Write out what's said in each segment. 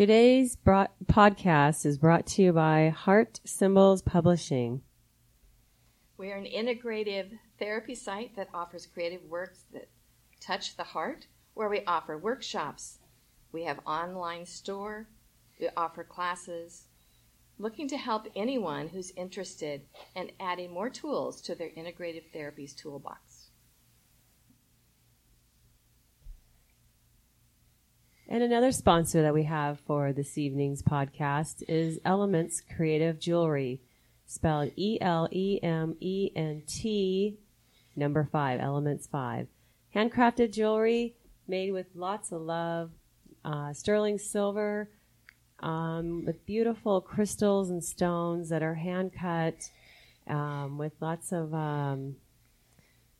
Today's podcast is brought to you by Heart Symbols Publishing. We are an integrative therapy site that offers creative works that touch the heart, where we offer workshops. We have online store, we offer classes, looking to help anyone who's interested in adding more tools to their integrative therapies toolbox. And another sponsor that we have for this evening's podcast is Elements Creative Jewelry, spelled E L E M E N T, number five, Elements five. Handcrafted jewelry made with lots of love, uh, sterling silver, um, with beautiful crystals and stones that are hand cut, um, with lots of um,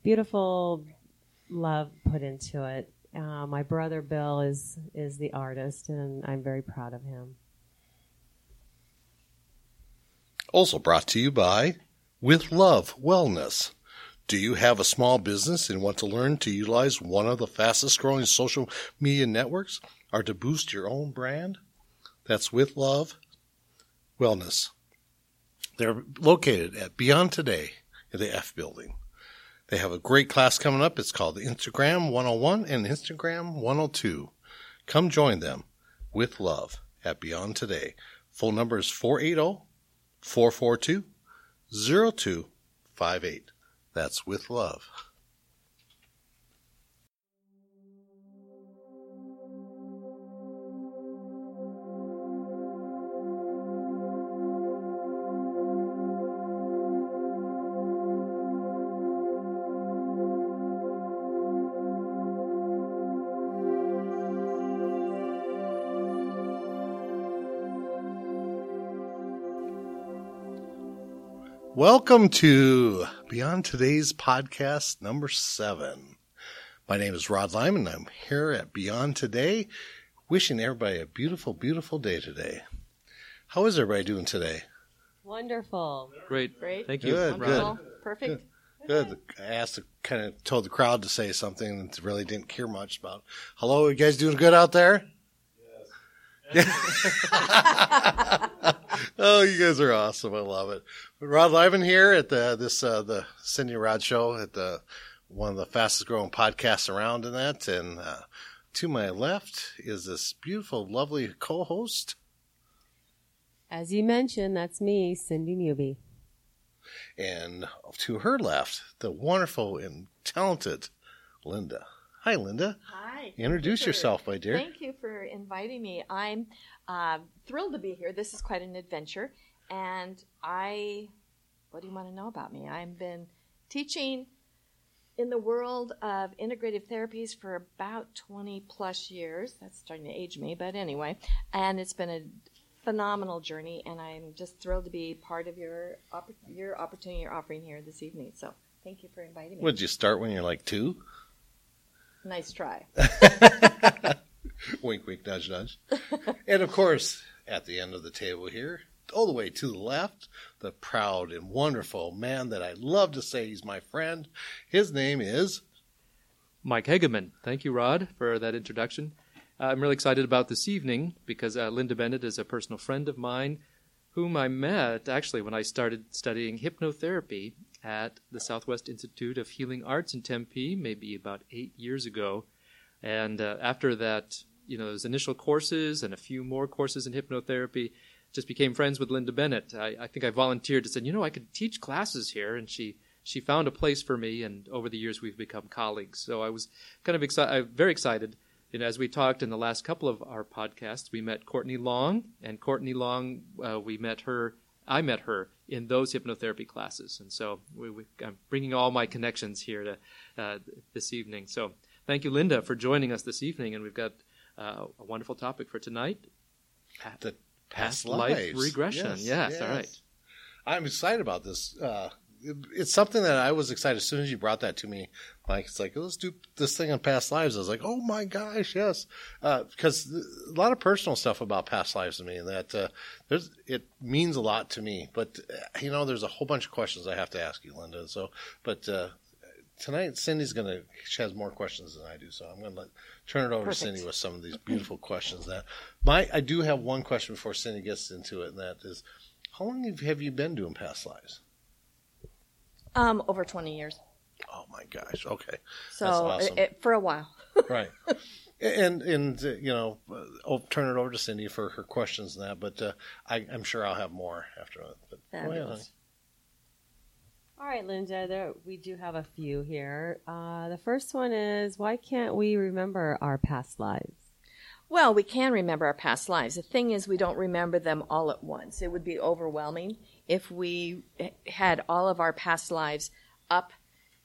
beautiful love put into it. Uh, my brother Bill is is the artist, and I'm very proud of him. Also brought to you by With Love Wellness. Do you have a small business and want to learn to utilize one of the fastest growing social media networks or to boost your own brand? That's With Love Wellness. They're located at Beyond Today in the F building. They have a great class coming up. It's called Instagram 101 and Instagram 102. Come join them with love at Beyond Today. Phone number is 480 442 0258. That's with love. Welcome to Beyond Today's podcast number seven. My name is Rod Lyman. I'm here at Beyond Today, wishing everybody a beautiful, beautiful day today. How is everybody doing today? Wonderful. Great. Great. Thank you. Good, Wonderful. Perfect. Good. I asked, to, kind of told the crowd to say something and really didn't care much about. Hello, you guys doing good out there? Yes. oh, you guys are awesome. I love it. Rod Lyman here at the this uh, the Cindy Rod Show at the one of the fastest growing podcasts around in that. And uh, to my left is this beautiful, lovely co-host. As you mentioned, that's me, Cindy Newby. And to her left, the wonderful and talented Linda. Hi, Linda. Hi. Introduce you for- yourself, my dear. Thank you for inviting me. I'm uh, thrilled to be here. This is quite an adventure. And I, what do you want to know about me? I've been teaching in the world of integrative therapies for about 20 plus years. That's starting to age me, but anyway. And it's been a phenomenal journey, and I'm just thrilled to be part of your, your opportunity you're offering here this evening. So thank you for inviting me. Would you start when you're like two? Nice try. wink, wink, nudge, nudge. and of course, at the end of the table here, all the way to the left, the proud and wonderful man that I love to say he's my friend. His name is Mike Hegeman. Thank you, Rod, for that introduction. Uh, I'm really excited about this evening because uh, Linda Bennett is a personal friend of mine whom I met actually when I started studying hypnotherapy at the Southwest Institute of Healing Arts in Tempe, maybe about eight years ago. And uh, after that, you know, those initial courses and a few more courses in hypnotherapy, just became friends with Linda Bennett. I, I think I volunteered to say, you know, I could teach classes here, and she she found a place for me. And over the years, we've become colleagues. So I was kind of excited, I'm very excited. And as we talked in the last couple of our podcasts, we met Courtney Long, and Courtney Long, uh, we met her. I met her in those hypnotherapy classes, and so we, we, I'm bringing all my connections here to uh, this evening. So thank you, Linda, for joining us this evening, and we've got uh, a wonderful topic for tonight. the Past past, life regression. Yes, all right. I'm excited about this. Uh, it- it's something that I was excited as soon as you brought that to me. Mike, it's like let's do this thing on past lives. I was like, oh my gosh, yes, because a lot of personal stuff about past lives to me and that uh, there's it means a lot to me. But uh, you know, there's a whole bunch of questions I have to ask you, Linda. So, but uh, tonight Cindy's going to she has more questions than I do, so I'm going to let turn it over Perfect. to Cindy with some of these beautiful questions. That my I do have one question before Cindy gets into it, and that is, how long have- you been doing past lives? Um, over 20 years. Oh my gosh! Okay, So That's awesome. it, it- for a while. right. And and uh, you know, uh, I'll turn it over to Cindy for her questions and that. But uh, I, I'm sure I'll have more after that. But ahead, honey. Fabulous. All right, Linda, there, we do have a few here. Uh, the first one is why can't we remember our past lives? Well, we can remember our past lives. The thing is, we don't remember them all at once. It would be overwhelming if we had all of our past lives up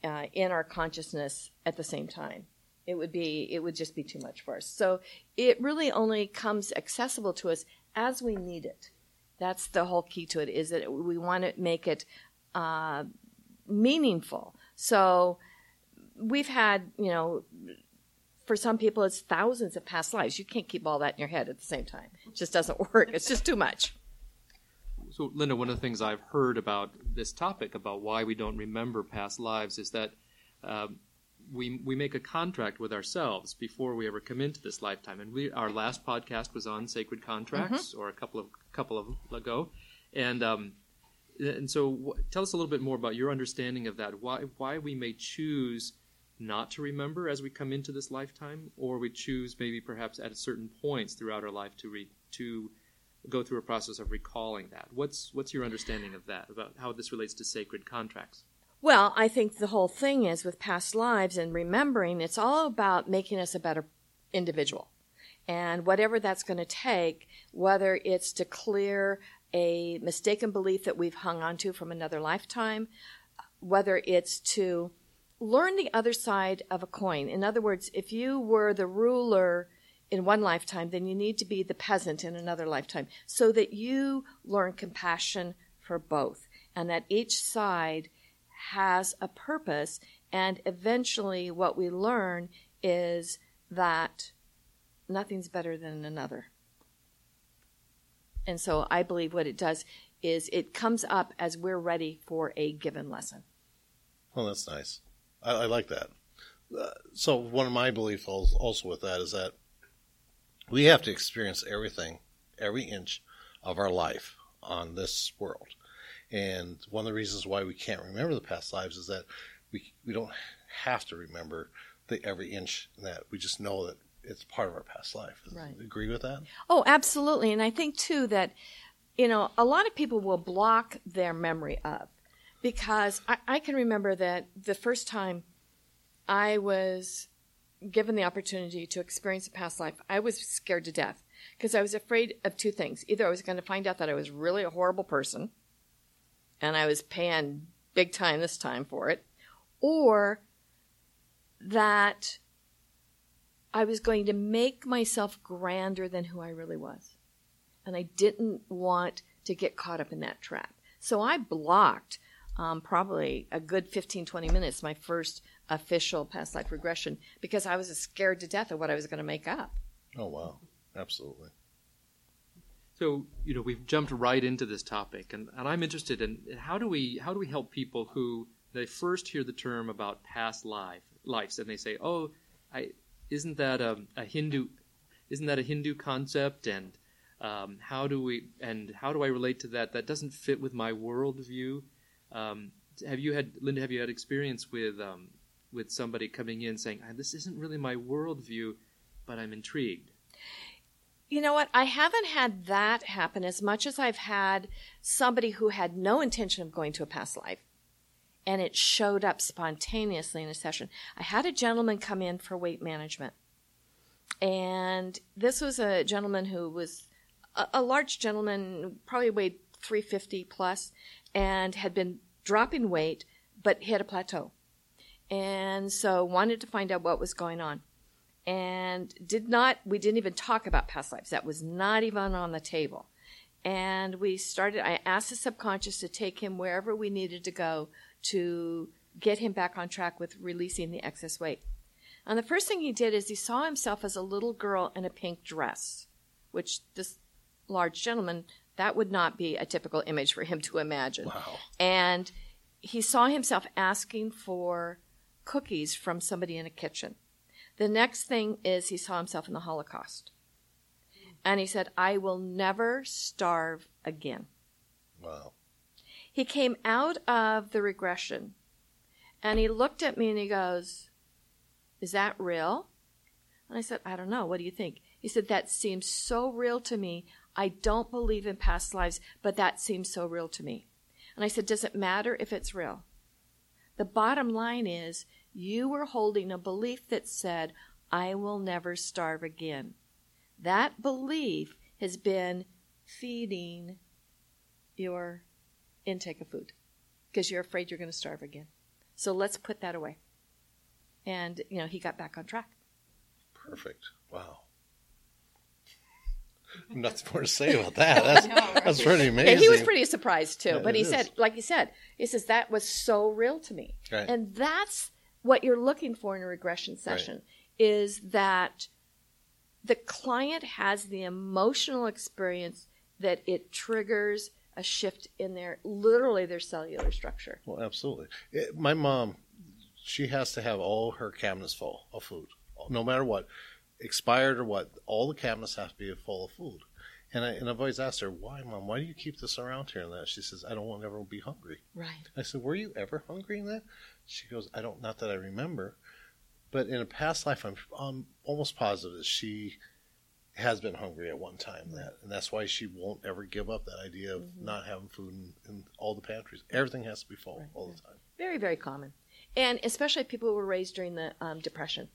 uh, in our consciousness at the same time. It would be, it would just be too much for us. So it really only comes accessible to us as we need it. That's the whole key to it. Is that we want to make it uh, meaningful. So we've had, you know, for some people it's thousands of past lives. You can't keep all that in your head at the same time. It just doesn't work. It's just too much. So, Linda, one of the things I've heard about this topic, about why we don't remember past lives, is that um, we we make a contract with ourselves before we ever come into this lifetime. And we our last podcast was on sacred contracts, or a couple of couple of ago, and um, and so tell us a little bit more about your understanding of that. Why why we may choose not to remember as we come into this lifetime, or we choose maybe perhaps at certain points throughout our life to re, to go through a process of recalling that. What's what's your understanding of that about how this relates to sacred contracts? Well, I think the whole thing is with past lives and remembering, it's all about making us a better individual. And whatever that's going to take, whether it's to clear a mistaken belief that we've hung onto from another lifetime, whether it's to learn the other side of a coin. In other words, if you were the ruler in one lifetime, then you need to be the peasant in another lifetime so that you learn compassion for both and that each side has a purpose. And eventually, what we learn is that nothing's better than another. And so I believe what it does is it comes up as we're ready for a given lesson. Well, that's nice. I, I like that. Uh, so one of my beliefs also with that is that we have to experience everything, every inch of our life on this world. And one of the reasons why we can't remember the past lives is that we we don't have to remember the every inch in that. We just know that it's part of our past life. Right. Agree with that? Oh, absolutely. And I think, too, that, you know, a lot of people will block their memory up because I, I can remember that the first time I was given the opportunity to experience a past life, I was scared to death because I was afraid of two things. Either I was going to find out that I was really a horrible person and I was paying big time this time for it, or that I was going to make myself grander than who I really was. And I didn't want to get caught up in that trap. So I blocked um, probably a good 15, 20 minutes, my first official past life regression, because I was scared to death of what I was going to make up. Oh wow, absolutely. So you know we've jumped right into this topic, and, and I'm interested in how do we how do we help people who they first hear the term about past life lives and they say, oh, I isn't that a, a Hindu isn't that a Hindu concept and um, how do we and how do I relate to that? That doesn't fit with my worldview. Um, have you had Linda? Have you had experience with um, with somebody coming in saying "Ah, this isn't really my worldview, but I'm intrigued? You know what? I haven't had that happen as much as I've had somebody who had no intention of going to a past life and it showed up spontaneously in a session. I had a gentleman come in for weight management. And this was a gentleman who was a, a large gentleman, probably weighed 350 plus, and had been dropping weight, but hit a plateau. And so wanted to find out what was going on and did not we didn't even talk about past lives that was not even on the table and we started i asked the subconscious to take him wherever we needed to go to get him back on track with releasing the excess weight and the first thing he did is he saw himself as a little girl in a pink dress which this large gentleman that would not be a typical image for him to imagine Wow. and he saw himself asking for cookies from somebody in a kitchen. The next thing is he saw himself in the Holocaust. And he said, I will never starve again. Wow. He came out of the regression and he looked at me and he goes, Is that real? And I said, I don't know. What do you think? He said, That seems so real to me. I don't believe in past lives, but that seems so real to me. And I said, Does it matter if it's real? The bottom line is you were holding a belief that said, I will never starve again. That belief has been feeding your intake of food because you're afraid you're going to starve again. So let's put that away. And, you know, he got back on track. Perfect. Wow. Nothing more to say about that. That's, that's pretty amazing. And he was pretty surprised too. Yeah, but he it said, like he said, he says that was so real to me. Right. And that's what you're looking for in a regression session is that the client has the emotional experience that it triggers a shift in their literally their cellular structure. Well, absolutely. It, my mom, she has to have all her cabinets full of food, no matter what, expired or what. All the cabinets have to be full of food. And, I, and I've always asked her, why, mom? Why do you keep this around here? And that she says, I don't want to ever be hungry. Right. I said, were you ever hungry in that? She goes, I don't, not that I remember. But in a past life, I'm, I'm almost positive that she has been hungry at one time. That, and that's why she won't ever give up that idea of not having food in, in all the pantries. Everything has to be full Right, all right. the time. Very, very common. And especially people who were raised during the um, Depression.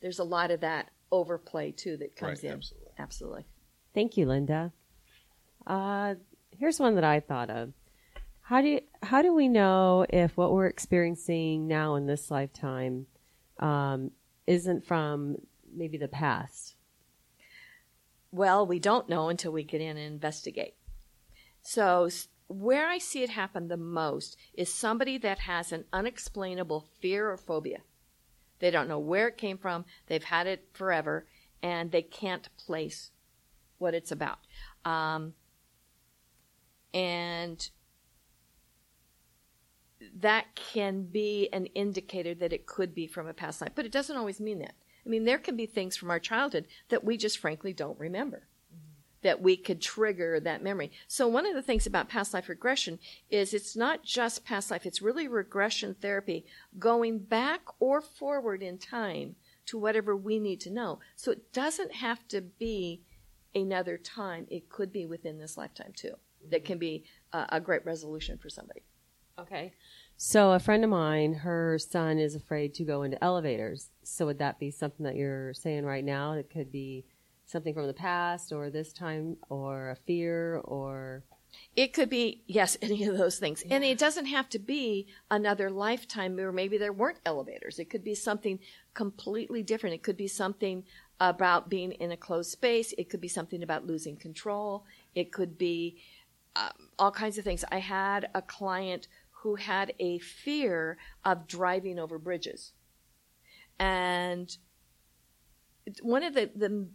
There's a lot of that overplay too that comes Right, in. absolutely. Absolutely. Thank you, Linda. Uh, here's one that I thought of. How do you, how do we know if what we're experiencing now in this lifetime um, isn't from maybe the past? Well, we don't know until we get in and investigate. So, where I see it happen the most is somebody that has an unexplainable fear or phobia. They don't know where it came from, they've had it forever, and they can't place what it's about. Um, and that can be an indicator that it could be from a past life, but it doesn't always mean that. I mean, there can be things from our childhood that we just frankly don't remember mm-hmm. that we could trigger that memory. So one of the things about past life regression is it's not just past life, it's really regression therapy going back or forward in time to whatever we need to know. So it doesn't have to be another time. It could be within this lifetime too. That mm-hmm. can be a, a great resolution for somebody. Okay. So a friend of mine, her son is afraid to go into elevators. So would that be something that you're saying right now? It could be something from the past or this time or a fear or It could be, yes, any of those things. And it doesn't have to be another lifetime where maybe there weren't elevators. It could be something completely different. It could be something about being in a closed space. It could be something about losing control. It could be um, all kinds of things. I had a client who had a fear of driving over bridges. And one of the, the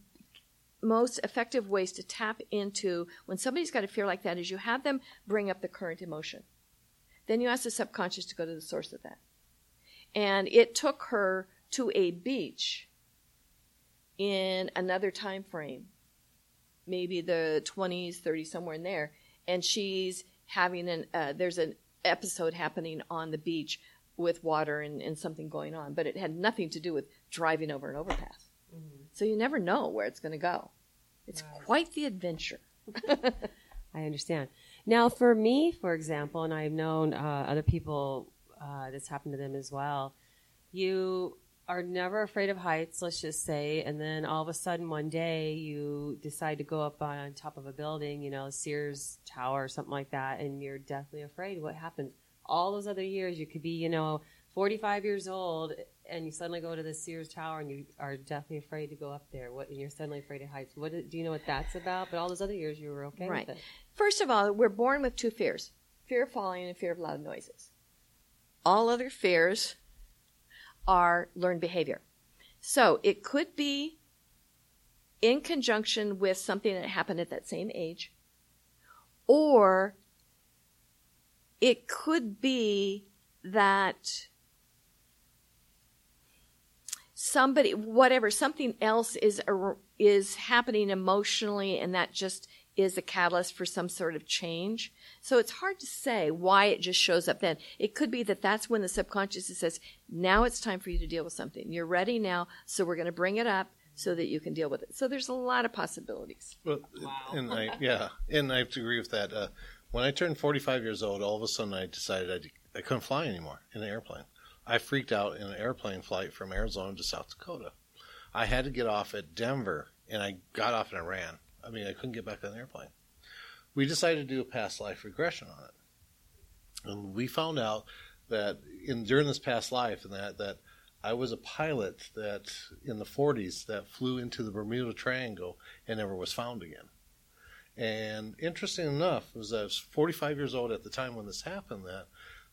most effective ways to tap into when somebody's got a fear like that is you have them bring up the current emotion. Then you ask the subconscious to go to the source of that. And it took her to a beach in another time frame, maybe the 20s, 30s, somewhere in there, and she's having an uh, there's an episode happening on the beach with water and, and something going on, but it had nothing to do with driving over an overpass. So you never know where it's going to go. It's quite the adventure. I understand. Now, for me, for example, and I've known uh, other people uh, that's happened to them as well. You are never afraid of heights, let's just say, and then all of a sudden one day you decide to go up on top of a building, you know, Sears Tower or something like that, and you're deathly afraid. What happens? All those other years, you could be, you know, 45 years old, and you suddenly go to the Sears Tower, and you are deathly afraid to go up there. What? And you're suddenly afraid of heights. What do you know what that's about? But all those other years, you were okay Right. with it. First of all, we're born with two fears fear of falling and fear of loud noises. All other fears are learned behavior. So it could be in conjunction with something that happened at that same age, or it could be that somebody, whatever, something else is is happening emotionally, and that just is a catalyst for some sort of change. So it's hard to say why it just shows up then. It could be that that's when the subconscious says, "Now it's time for you to deal with something. You're ready now, so we're going to bring it up." So that you can deal with it. So there's a lot of possibilities. Well, and I yeah, and I have to agree with that. Uh, when I turned 45 years old, all of a sudden I decided I, I couldn't fly anymore in an airplane. I freaked out in an airplane flight from Arizona to South Dakota. I had to get off at Denver, and I got off and I ran. I mean, I couldn't get back on the airplane. We decided to do a past life regression on it, and we found out that in during this past life, and that that I was a pilot that in the 40s that flew into the Bermuda Triangle and never was found again. And interesting enough, was I was 45 years old at the time when this happened. That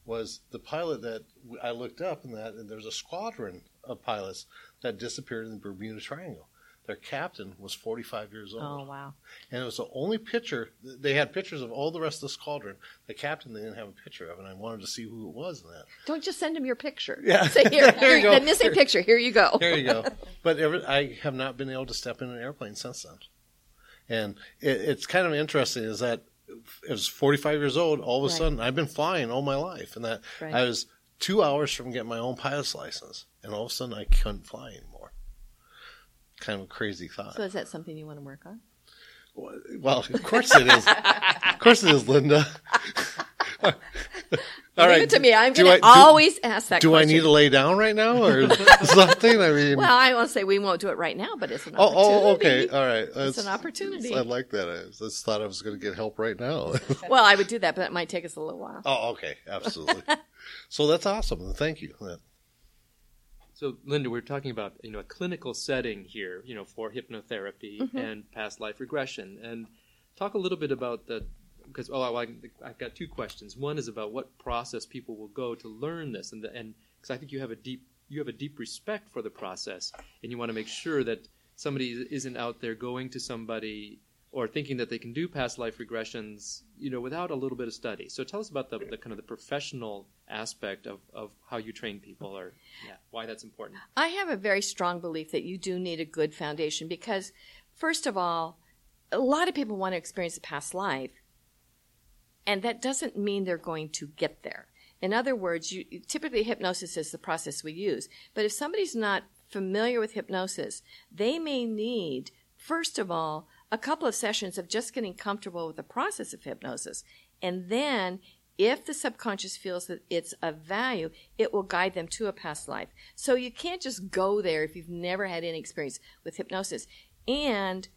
was the pilot that I looked up, and that and there's a squadron of pilots that disappeared in the Bermuda Triangle. Their captain was 45 years old. Oh wow! And it was the only picture. They had pictures of all the rest of the squadron. The captain they didn't have a picture of, and I wanted to see who it was in that. Don't just send him your picture. Yeah. Say here, There you go. the missing picture. Here you go. There you go. But every, I have not been able to step in an airplane since then. And it, it's kind of interesting is that I was 45 years old. All of a Right. sudden, I've been flying all my life, and that Right. I was two hours from getting my own pilot's license, and all of a sudden, I couldn't fly anymore. Kind of a crazy thought. So is that something you want to work on? Well, of course it is. of course it is, Linda. All Leave right. it to me. I'm Do going to I- do- always ask that Do I need to lay down right now or something? I mean, Well, I won't say we won't do it right now, but it's an oh, oh opportunity. oh, okay, all right. It's an opportunity. I like that. I just thought I was going to get help right now. Well, I would do that, but it might take us a little while. oh, okay, absolutely. so that's awesome. Thank you. So, Linda, we're talking about you know a clinical setting here, you know, for hypnotherapy Mm-hmm. and past life regression, and talk a little bit about the because oh, I, I've got two questions. One is about what process people will go to learn this, and the, and because I think you have a deep you have a deep respect for the process, and you want to make sure that somebody isn't out there going to somebody or thinking that they can do past life regressions, you know, without a little bit of study. So tell us about the, the kind of the professional aspect of, of how you train people or yeah, why that's important. I have a very strong belief that you do need a good foundation because, first of all, a lot of people want to experience a past life, and that doesn't mean they're going to get there. In other words, you, typically hypnosis is the process we use. But if somebody's not familiar with hypnosis, they may need, first of all, a couple of sessions of just getting comfortable with the process of hypnosis. And then, if the subconscious feels that it's of value, it will guide them to a past life. So you can't just go there if you've never had any experience with hypnosis. And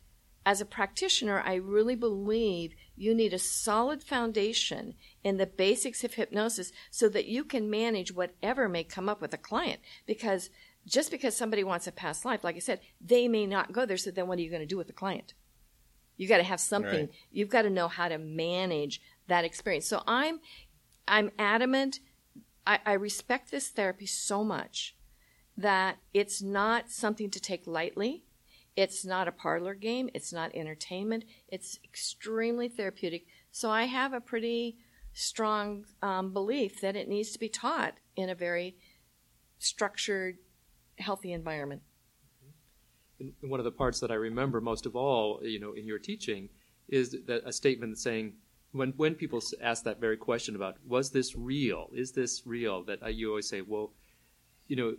as a practitioner, I really believe you need a solid foundation in the basics of hypnosis so that you can manage whatever may come up with a client. Because just because somebody wants a past life, like I said, they may not go there. So then what are you going to do with the client? You got to have something. Right. You've got to know how to manage that experience. So I'm, I'm adamant. I, I respect this therapy so much that it's not something to take lightly. It's not a parlor game. It's not entertainment. It's extremely therapeutic. So I have a pretty strong um, belief that it needs to be taught in a very structured, healthy environment. One of the parts that I remember most of all, you know, in your teaching, is that a statement saying, when when people ask that very question about was this real, is this real, that uh, you always say, well, you know,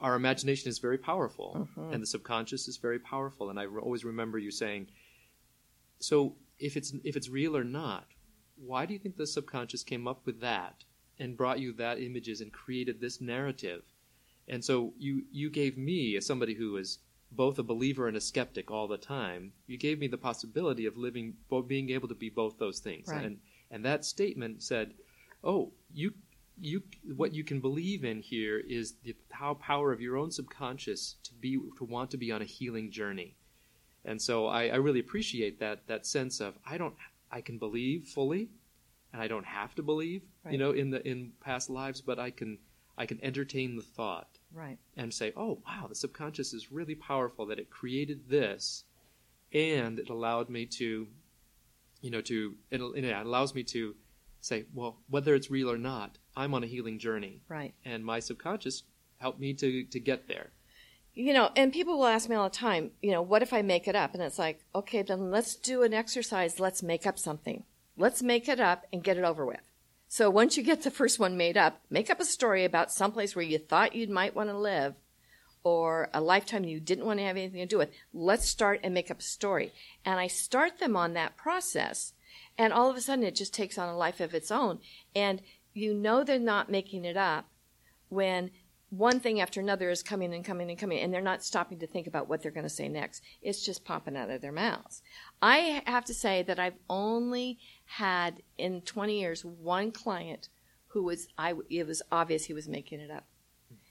our imagination is very powerful, and the subconscious is very powerful, and I re- always remember you saying, so if it's if it's real or not, why do you think the subconscious came up with that and brought you that images and created this narrative? And so you you gave me as somebody who is both a believer and a skeptic all the time. You gave me the possibility of living, being able to be both those things. Right. And and that statement said, "Oh, you you what you can believe in here is the pow- power of your own subconscious to be to want to be on a healing journey." And so I, I really appreciate that that sense of I don't I can believe fully, and I don't have to believe, you know, in the in past lives, but I can I can entertain the thought Right. and say, oh, wow, the subconscious is really powerful that it created this and it allowed me to, you know, to, it, it allows me to say, well, whether it's real or not, I'm on a healing journey Right. and my subconscious helped me to, to get there. you know, and people will ask me all the time, you know, what if I make it up? And it's like, okay, then let's do an exercise. Let's make up something. Let's make it up and get it over with. So once you get the first one made up, make up a story about someplace where you thought you might want to live or a lifetime you didn't want to have anything to do with. Let's start and make up a story. And I start them on that process. And all of a sudden it just takes on a life of its own. And you know they're not making it up when one thing after another is coming and coming and coming, and they're not stopping to think about what they're going to say next. It's just popping out of their mouths. I have to say that I've only had in 20 years one client who was I. It was obvious he was making it up,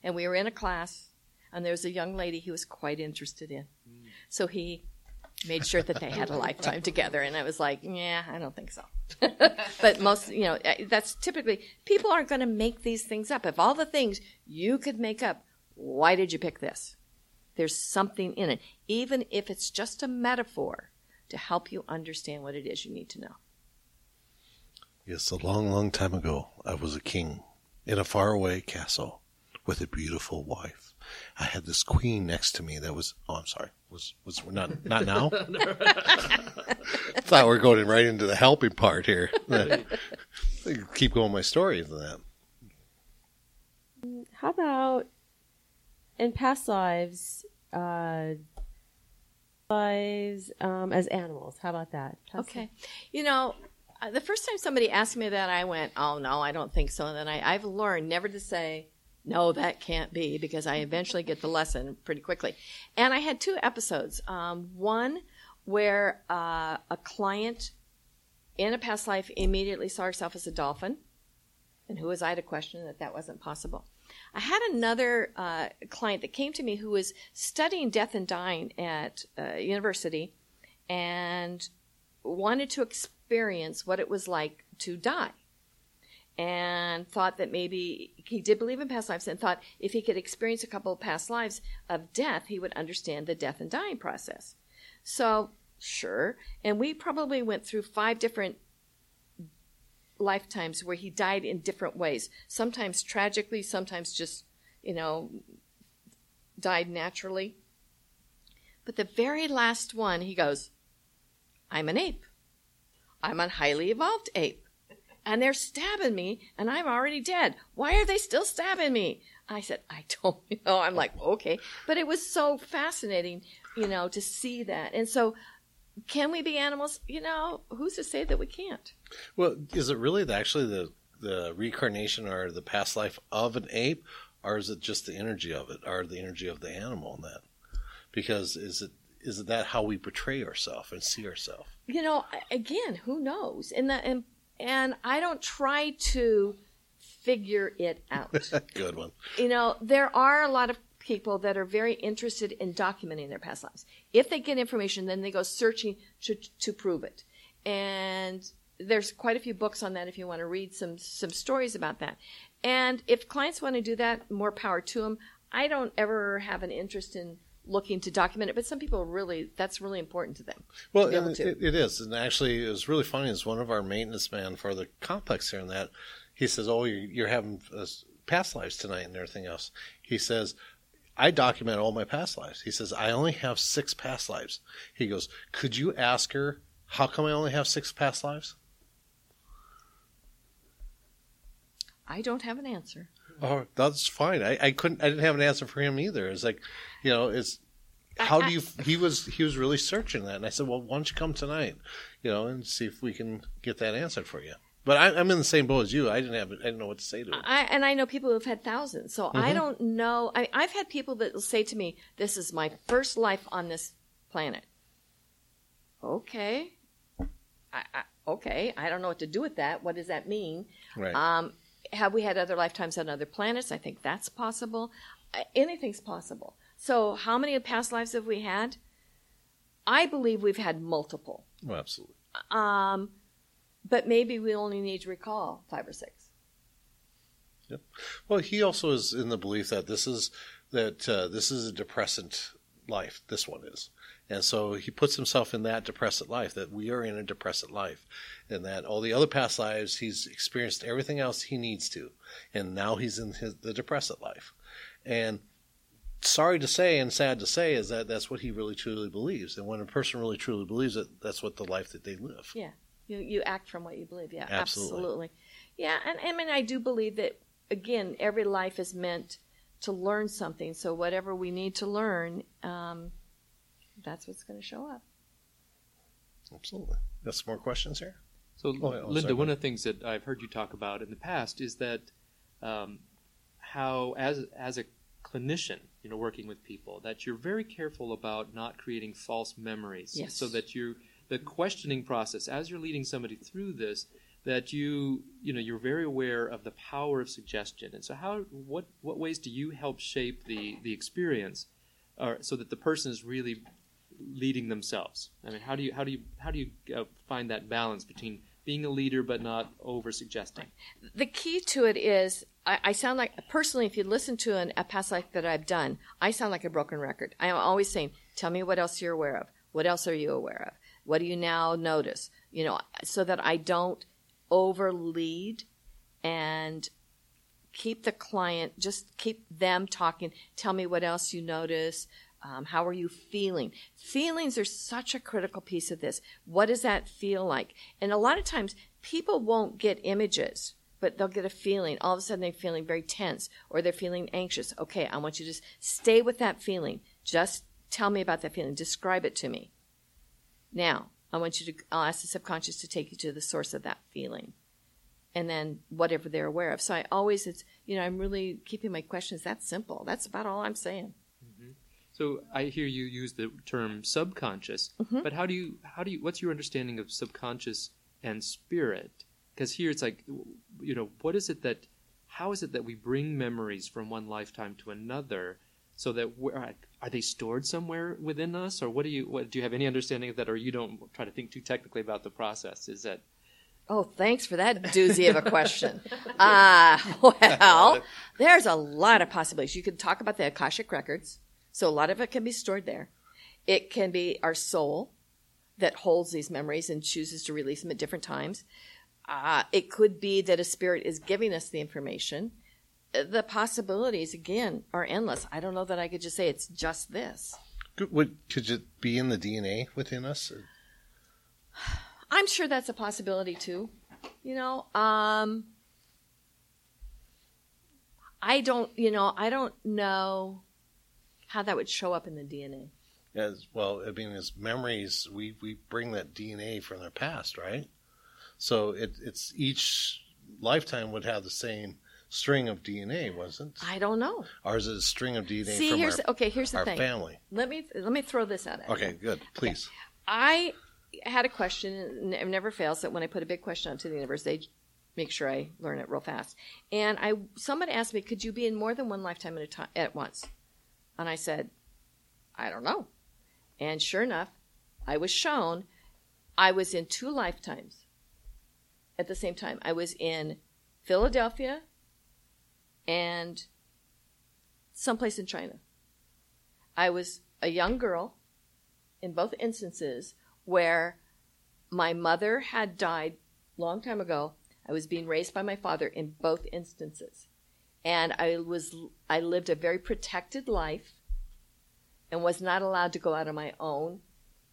and we were in a class, and there was a young lady he was quite interested in, so he made sure that they had a lifetime together, and I was like, yeah, I don't think so. but most, you know, that's typically people aren't going to make these things up. If all the things you could make up, why did you pick this? There's something in it, even if it's just a metaphor to help you understand what it is you need to know. Yes, a long, long time ago, I was a king in a faraway castle with a beautiful wife. I had this queen next to me that was, oh, I'm sorry, was, was not, not now? Thought we are going right into the helping part here. Keep going my story into that. How about in past lives, uh, lives um, as animals? How about that? Past okay. Life? You know, the first time somebody asked me that, I went, "Oh no, I don't think so." And then I, I've learned never to say, "No, that can't be," because I eventually get the lesson pretty quickly. And I had two episodes. Um, one where uh, a client in a past life immediately saw herself as a dolphin, and who was I to question that that wasn't possible? I had another uh, client that came to me who was studying death and dying at uh, university, and wanted to experience what it was like to die and thought that maybe he did believe in past lives and thought if he could experience a couple of past lives of death, he would understand the death and dying process. So, sure. And we probably went through five different lifetimes where he died in different ways. Sometimes tragically, sometimes just, you know, died naturally. But the very last one, he goes, I'm an ape. I'm a highly evolved ape. And they're stabbing me, and I'm already dead. Why are they still stabbing me? I said, I don't know. I'm like, okay. But it was so fascinating, you know, to see that. And so, can we be animals? You know, who's to say that we can't? Well, is it really the, actually the the reincarnation or the past life of an ape, or is it just the energy of it, or the energy of the animal in that? Because is it is that how we portray ourselves and see ourselves? You know, again, who knows? And the, and and I don't try to figure it out. Good one. You know, there are a lot of people that are very interested in documenting their past lives. If they get information, then they go searching to, to prove it. And there's quite a few books on that if you want to read some some stories about that. And if clients want to do that, more power to them. I don't ever have an interest in looking to document it, but some people really that's really important to them. Well, to it, it is, and actually, it was really funny. Is one of our maintenance man for the complex here, and that he says, "Oh, you're, you're having uh, past lives tonight and everything else." He says, "I document all my past lives." He says, "I only have six past lives." He goes, "Could you ask her how come I only have six past lives?" I don't have an answer. Oh, that's fine. I, I couldn't. I didn't have an answer for him either. It's like, you know, it's how do you? He was he was really searching that, and I said, well, why don't you come tonight, you know, and see if we can get that answered for you. But I, am in the same boat as you. I didn't have. I didn't know what to say to him. I, and I know people who've had thousands, so mm-hmm. I don't know. I, I've had people that will say to me, "This is my first life on this planet." Okay, I, I, okay. I don't know what to do with that. What does that mean? Right. Um, have we had other lifetimes on other planets? I think that's possible. Anything's possible. So, how many past lives have we had? I believe we've had multiple. Oh, absolutely. Um, but maybe we only need to recall five or six. Yep. Well, he also is in the belief that this is that uh, this is a depressant life. This one is, and so he puts himself in that depressant life. That we are in a depressant life, and that all the other past lives he's experienced everything else he needs to, and now he's in his, the depressant life, and sorry to say and sad to say is that that's what he really truly believes. And when a person really truly believes it, that's what the life that they live. Yeah. You you act from what you believe. Yeah, Absolutely. absolutely. Yeah, and I mean I do believe that again, every life is meant to learn something. So whatever we need to learn, um, that's what's going to show up. Absolutely. Got some more questions here? So, Oh, yeah, oh, Linda, sorry, one of the things that I've heard you talk about in the past is that um, how, as as a clinician, you know, working with people, that you're very careful about not creating false memories, Yes. so that you the questioning process as you're leading somebody through this, that you you know you're very aware of the power of suggestion. And so, how what what ways do you help shape the the experience, or so that the person is really leading themselves? I mean, how do you how do you how do you uh, find that balance between being a leader but not over suggesting? the key to it is I, I sound like personally if you listen to an, a past life that i've done i sound like a broken record. I'm always saying tell me what else you're aware of. What else are you aware of? What do you now notice? You know so that i don't over lead and keep the client just keep them talking tell me what else you notice um, how are you feeling? Feelings are such a critical piece of this. What does that feel like? And a lot of times people won't get images but they'll get a feeling. All of a sudden they're feeling very tense or they're feeling anxious. Okay i want you to stay with that feeling. Just tell me about that feeling. Describe it to me. Now i want you to i'll ask the subconscious to take you to the source of that feeling and then whatever they're aware of. So I always, it's, you know, I'm really keeping my questions that simple. That's about all I'm saying. So I hear you use the term subconscious, Mm-hmm. but how do you how do you what's your understanding of subconscious and spirit? Because here it's like, you know, what is it that how is it that we bring memories from one lifetime to another? So that are they stored somewhere within us, or what do you what do you have any understanding of that, or you don't try to think too technically about the process? Is that Oh, thanks for that doozy of a question. Ah, well, there's a lot of possibilities. You could talk about the Akashic records. So a lot of it can be stored there. It can be our soul that holds these memories and chooses to release them at different times. Uh, it could be that a spirit is giving us the information. The possibilities, again, are endless. I don't know that I could just say it's just this. Could, would, could it be in the DNA within us? Or- I'm sure that's a possibility too. You know, um, I don't, you know, I don't know how that would show up in the DNA. As well, I mean, as memories, we, we bring that DNA from their past, right? So it, it's each lifetime would have the same string of DNA, wasn't? It? I don't know. Ours is a string of DNA See, from here's our, okay. Here's the our thing. family. Let me let me throw this at it. Okay, good. Please. I had a question, and it never fails that when I put a big question out to the universe, they make sure I learn it real fast. And I, somebody asked me, could you be in more than one lifetime at a time at once? And I said, I don't know. And sure enough, I was shown I was in two lifetimes at the same time. I was in Philadelphia and someplace in China. I was a young girl in both instances where my mother had died long time ago. I was being raised by my father in both instances. And I was I lived a very protected life and was not allowed to go out on my own.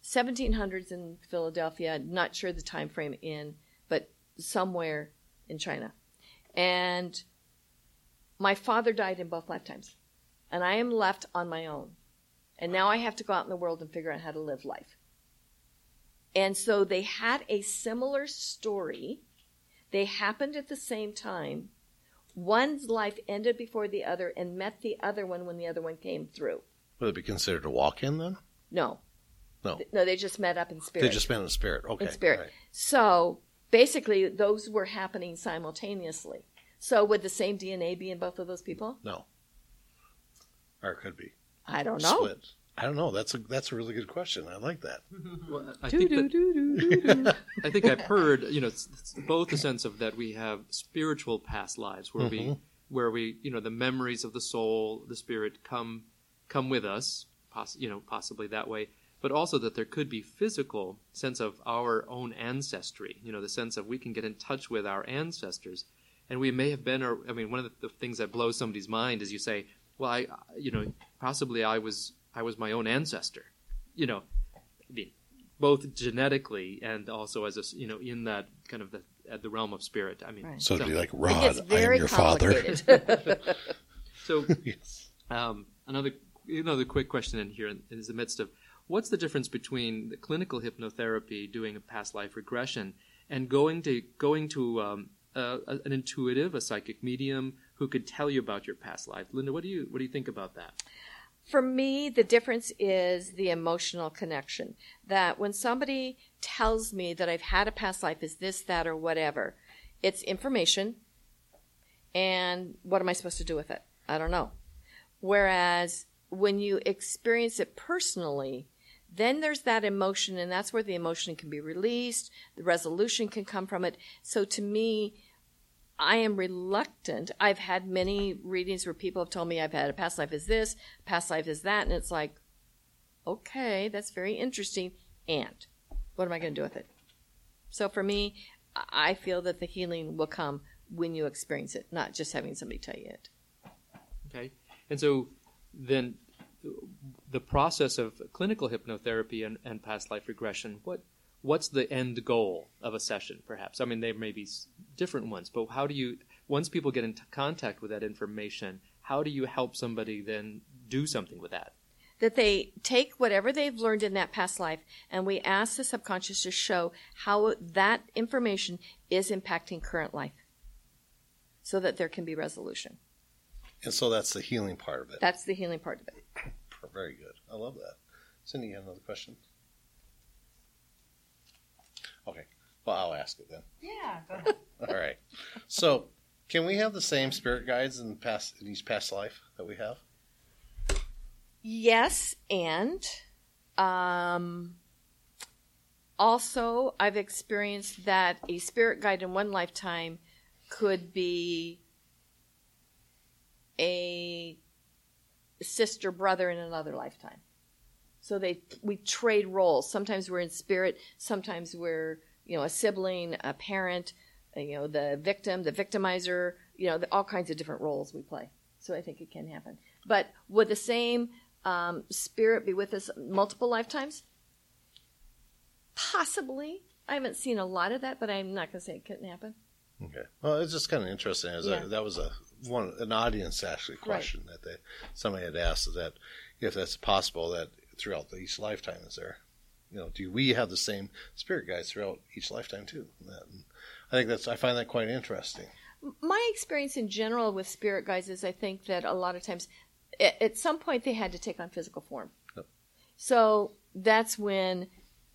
1700s in Philadelphia, not sure the time frame in, but somewhere in China. And my father died in both lifetimes. And I am left on my own. And now I have to go out in the world and figure out how to live life. And so they had a similar story. They happened at the same time. One's life ended before the other and met the other one when the other one came through. Would it be considered a walk in then? No. No. No, they just met up in spirit. They just met in spirit. Okay. in spirit. right. So basically, those were happening simultaneously. So would the same DNA be in both of those people? No. Or it could be. I don't know. Split. I don't know. That's a that's a really good question. I like that. Well, I think that, I think I've heard, you know, it's, it's both the sense of that we have spiritual past lives where we, mm-hmm. where we, you know, the memories of the soul, the spirit come, come with us, poss- you know, possibly that way, but also that there could be physical sense of our own ancestry, you know, the sense of we can get in touch with our ancestors, and we may have been, or I mean, one of the, the things that blows somebody's mind is you say, well, I, you know, possibly I was I was my own ancestor, you know, I mean, both genetically and also as a, you know, in that kind of the at the realm of spirit. I mean, Right. So it'd be like Rod, I am your father. so yes. Um, another another quick question in here in, in the midst of what's the difference between the clinical hypnotherapy doing a past life regression and going to going to um, a, a- an intuitive, a psychic medium who could tell you about your past life? Linda, what do you what do you think about that? For me, the difference is the emotional connection. That when somebody tells me that I've had a past life, is this, that, or whatever, it's information. And what am I supposed to do with it? I don't know. Whereas when you experience it personally, then there's that emotion, and that's where the emotion can be released, the resolution can come from it. So to me, I am reluctant. I've had many readings where people have told me I've had a past life is this, past life is that, and it's like, okay, that's very interesting. And what am I going to do with it? So for me, I feel that the healing will come when you experience it, not just having somebody tell you it. Okay, and so then uh, the process of clinical hypnotherapy and, and past life regression, what what's the end goal of a session? Perhaps I mean there may be different ones, but how do you once people get into contact with that information, how do you help somebody then do something with that? that they take whatever they've learned in that past life and we ask the subconscious to show how that information is impacting current life so that there can be resolution. And so that's the healing part of it. That's the healing part of it. Very good. I love that. Cindy, you have another question? Okay. Well, I'll ask it then. Yeah, go ahead. All right. So, can we have the same spirit guides in past in each past life that we have? Yes, and um, also I've experienced that a spirit guide in one lifetime could be a sister brother in another lifetime. So they we trade roles. Sometimes we're in spirit, sometimes we're you know a sibling, a parent, uh, you know the victim, the victimizer. You know the, all kinds of different roles we play. So I think it can happen. But would the same um, spirit be with us multiple lifetimes? Possibly. I haven't seen a lot of that, but I'm not going to say it couldn't happen. Okay. Well, it's just kind of interesting. As Yeah. that, that was a one an audience actually question that they somebody had asked is that if that's possible that throughout each lifetime is there, you know, do we have the same spirit guides throughout each lifetime too? And I think that's I find that quite interesting. my experience in general with spirit guides is I think that a lot of times at, at some point they had to take on physical form. Yep. So that's when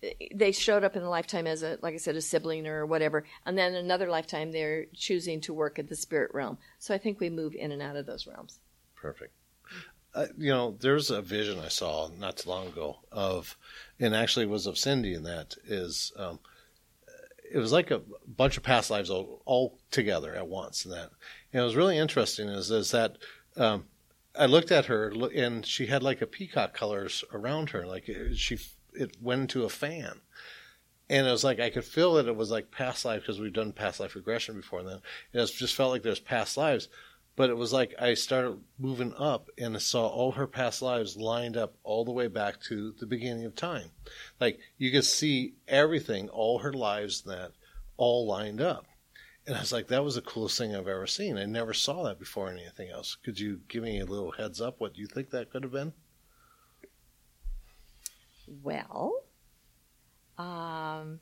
eh, they showed up in a lifetime as a like I said a sibling or whatever and then another lifetime they're choosing to work at the spirit realm. So I think we move in and out of those realms. Perfect. Uh, you know, there's a vision I saw not too long ago of, and actually was of Cindy, and that is, um, it was like a bunch of past lives all, all together at once, and that, and it was really interesting. Is is that um, I looked at her and she had like a peacock colors around her, like it, she it went into a fan. And it was like I could feel that it was like past life because we've done past life regression before, and then it just felt like there's past lives but it was like I started moving up and I saw all her past lives lined up all the way back to the beginning of time. Like you could see everything, all her lives that all lined up. And I was like, that was the coolest thing I've ever seen. I never saw that before in anything else. Could you give me a little heads up what you think that could have been? Well, um,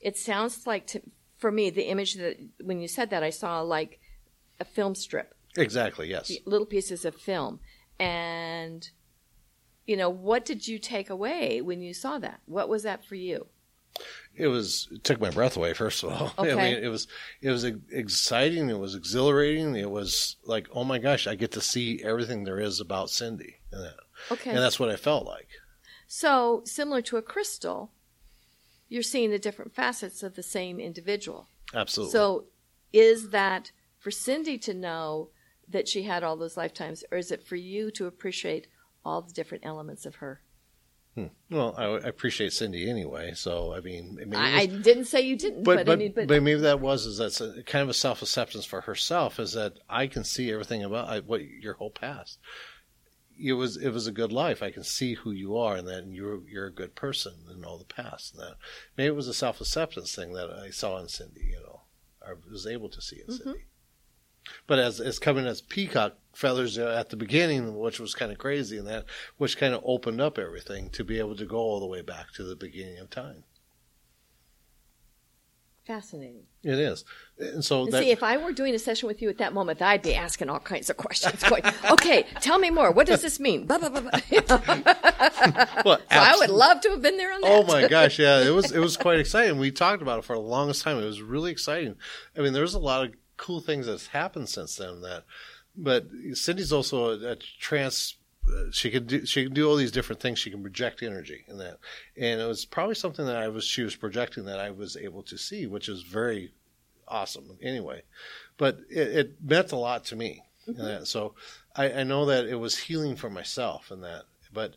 it sounds like to, for me the image that when you said that I saw like a film strip. Exactly, yes. little pieces of film. And, you know, what did you take away when you saw that? What was that for you? It was it took my breath away. First of all, I mean, it was it was exciting. It was exhilarating. It was like, oh my gosh, I get to see everything there is about Cindy, and, that, Okay. and that's what I felt like. so, similar to a crystal, you're seeing the different facets of the same individual. Absolutely. So, is that for Cindy to know that she had all those lifetimes, or is it for you to appreciate all the different elements of her? Well, I, I appreciate Cindy anyway. So I mean, it I, didn't say you didn't, but but, but, I mean, but, but maybe that was is that's a, kind of a self acceptance for herself is that I can see everything about I, what your whole past. It was it was a good life. I can see who you are and that you're you're a good person and all the past. And that maybe it was a self acceptance thing that I saw in Cindy. You know, I was able to see in Mm-hmm. Cindy. But as as coming as peacock feathers uh, at the beginning, which was kind of crazy, and that which kind of opened up everything to be able to go all the way back to the beginning of time. fascinating. It is, and so And that, see, if I were doing a session with you at that moment, I'd be asking all kinds of questions. Going, okay, tell me more. What does this mean? Blah, blah, blah, blah. so I would love to have been there on that. Oh my gosh, yeah, it was it was quite exciting. We talked about it for the longest time. It was really exciting. I mean, there's a lot of cool things that's happened since then. That, but Cindy's also a, a trans. uh, She could do she can do all these different things. She can project energy and that, and it was probably something that I was she was projecting that I was able to see, which is very awesome. Anyway, but it, it meant a lot to me. and that. So I, I know that it was healing for myself and that. But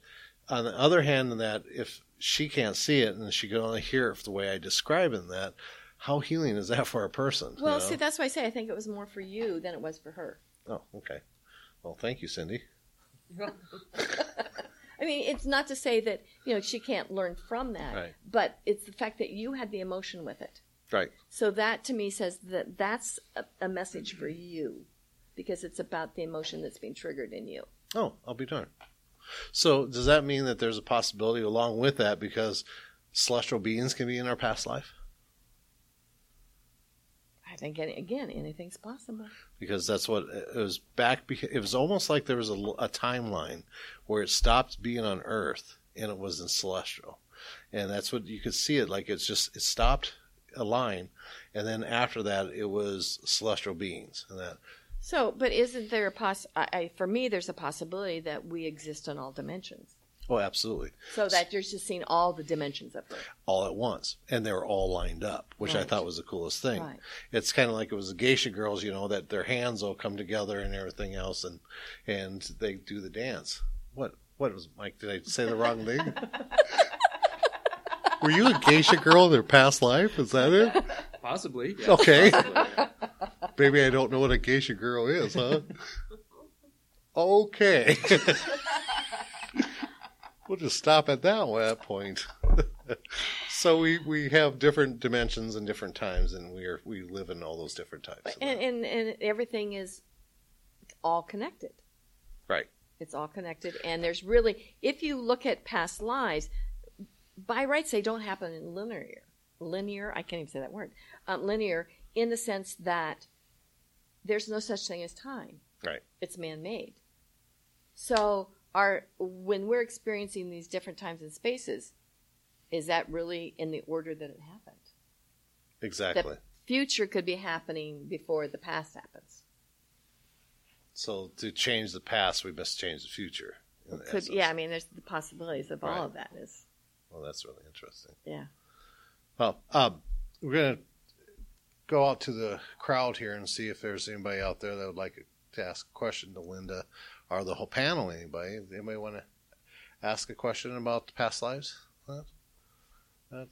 on the other hand, in that if she can't see it and she can only hear it the way I describe it, in that how healing is that for a person? you Well, know? see, that's why I say I think it was more for you than it was for her. oh, okay. Well, thank you, Cindy. I mean, it's not to say that you know she can't learn from that, Right. but it's the fact that you had the emotion with it. Right. So that to me says that that's a, a message for you, because it's about the emotion that's being triggered in you. Oh, I'll be darned. So does that mean that there's a possibility along with that because celestial beings can be in our past life? Think any- again, anything's possible. because that's what it was back. It was almost like there was a, a timeline where it stopped being on Earth and it was in celestial, and that's what you could see it like. It's just it stopped a line, and then after that it was celestial beings, and that So, but isn't there a poss? I, I, for me, there's a possibility that we exist in all dimensions, oh, absolutely, so that you're just seeing all the dimensions of her. all at once, and they were all lined up, which I thought was the coolest thing. Right. It's kind of like it was the geisha girls, you know, that their hands all come together and everything else, and and they do the dance. What what was Mike? Did I say the wrong thing? Were you a geisha girl in their past life? Is that it? Possibly. yeah, Okay. possibly. Maybe I don't know what a geisha girl is, huh? Okay. we'll just stop at that point. so we, we have different dimensions and different times, and we are we live in all those different types. And, and and everything is all connected. right. It's all connected, and there's really, if you look at past lives, by rights they don't happen in linear. Linear, I can't even say that word. Um, linear, in the sense that there's no such thing as time. Right. It's man-made. So, our when we're experiencing these different times and spaces, is that really in the order that it happened? Exactly. The future could be happening before the past happens. So to change the past, we must change the future. Could, yeah, I mean, there's the possibilities of Right. all of that. Is Well, that's really interesting. yeah. Well, um, we're going to go out to the crowd here and see if there's anybody out there that would like to ask a question to Linda or the whole panel. Anybody? Anybody want to ask a question about the past lives? That,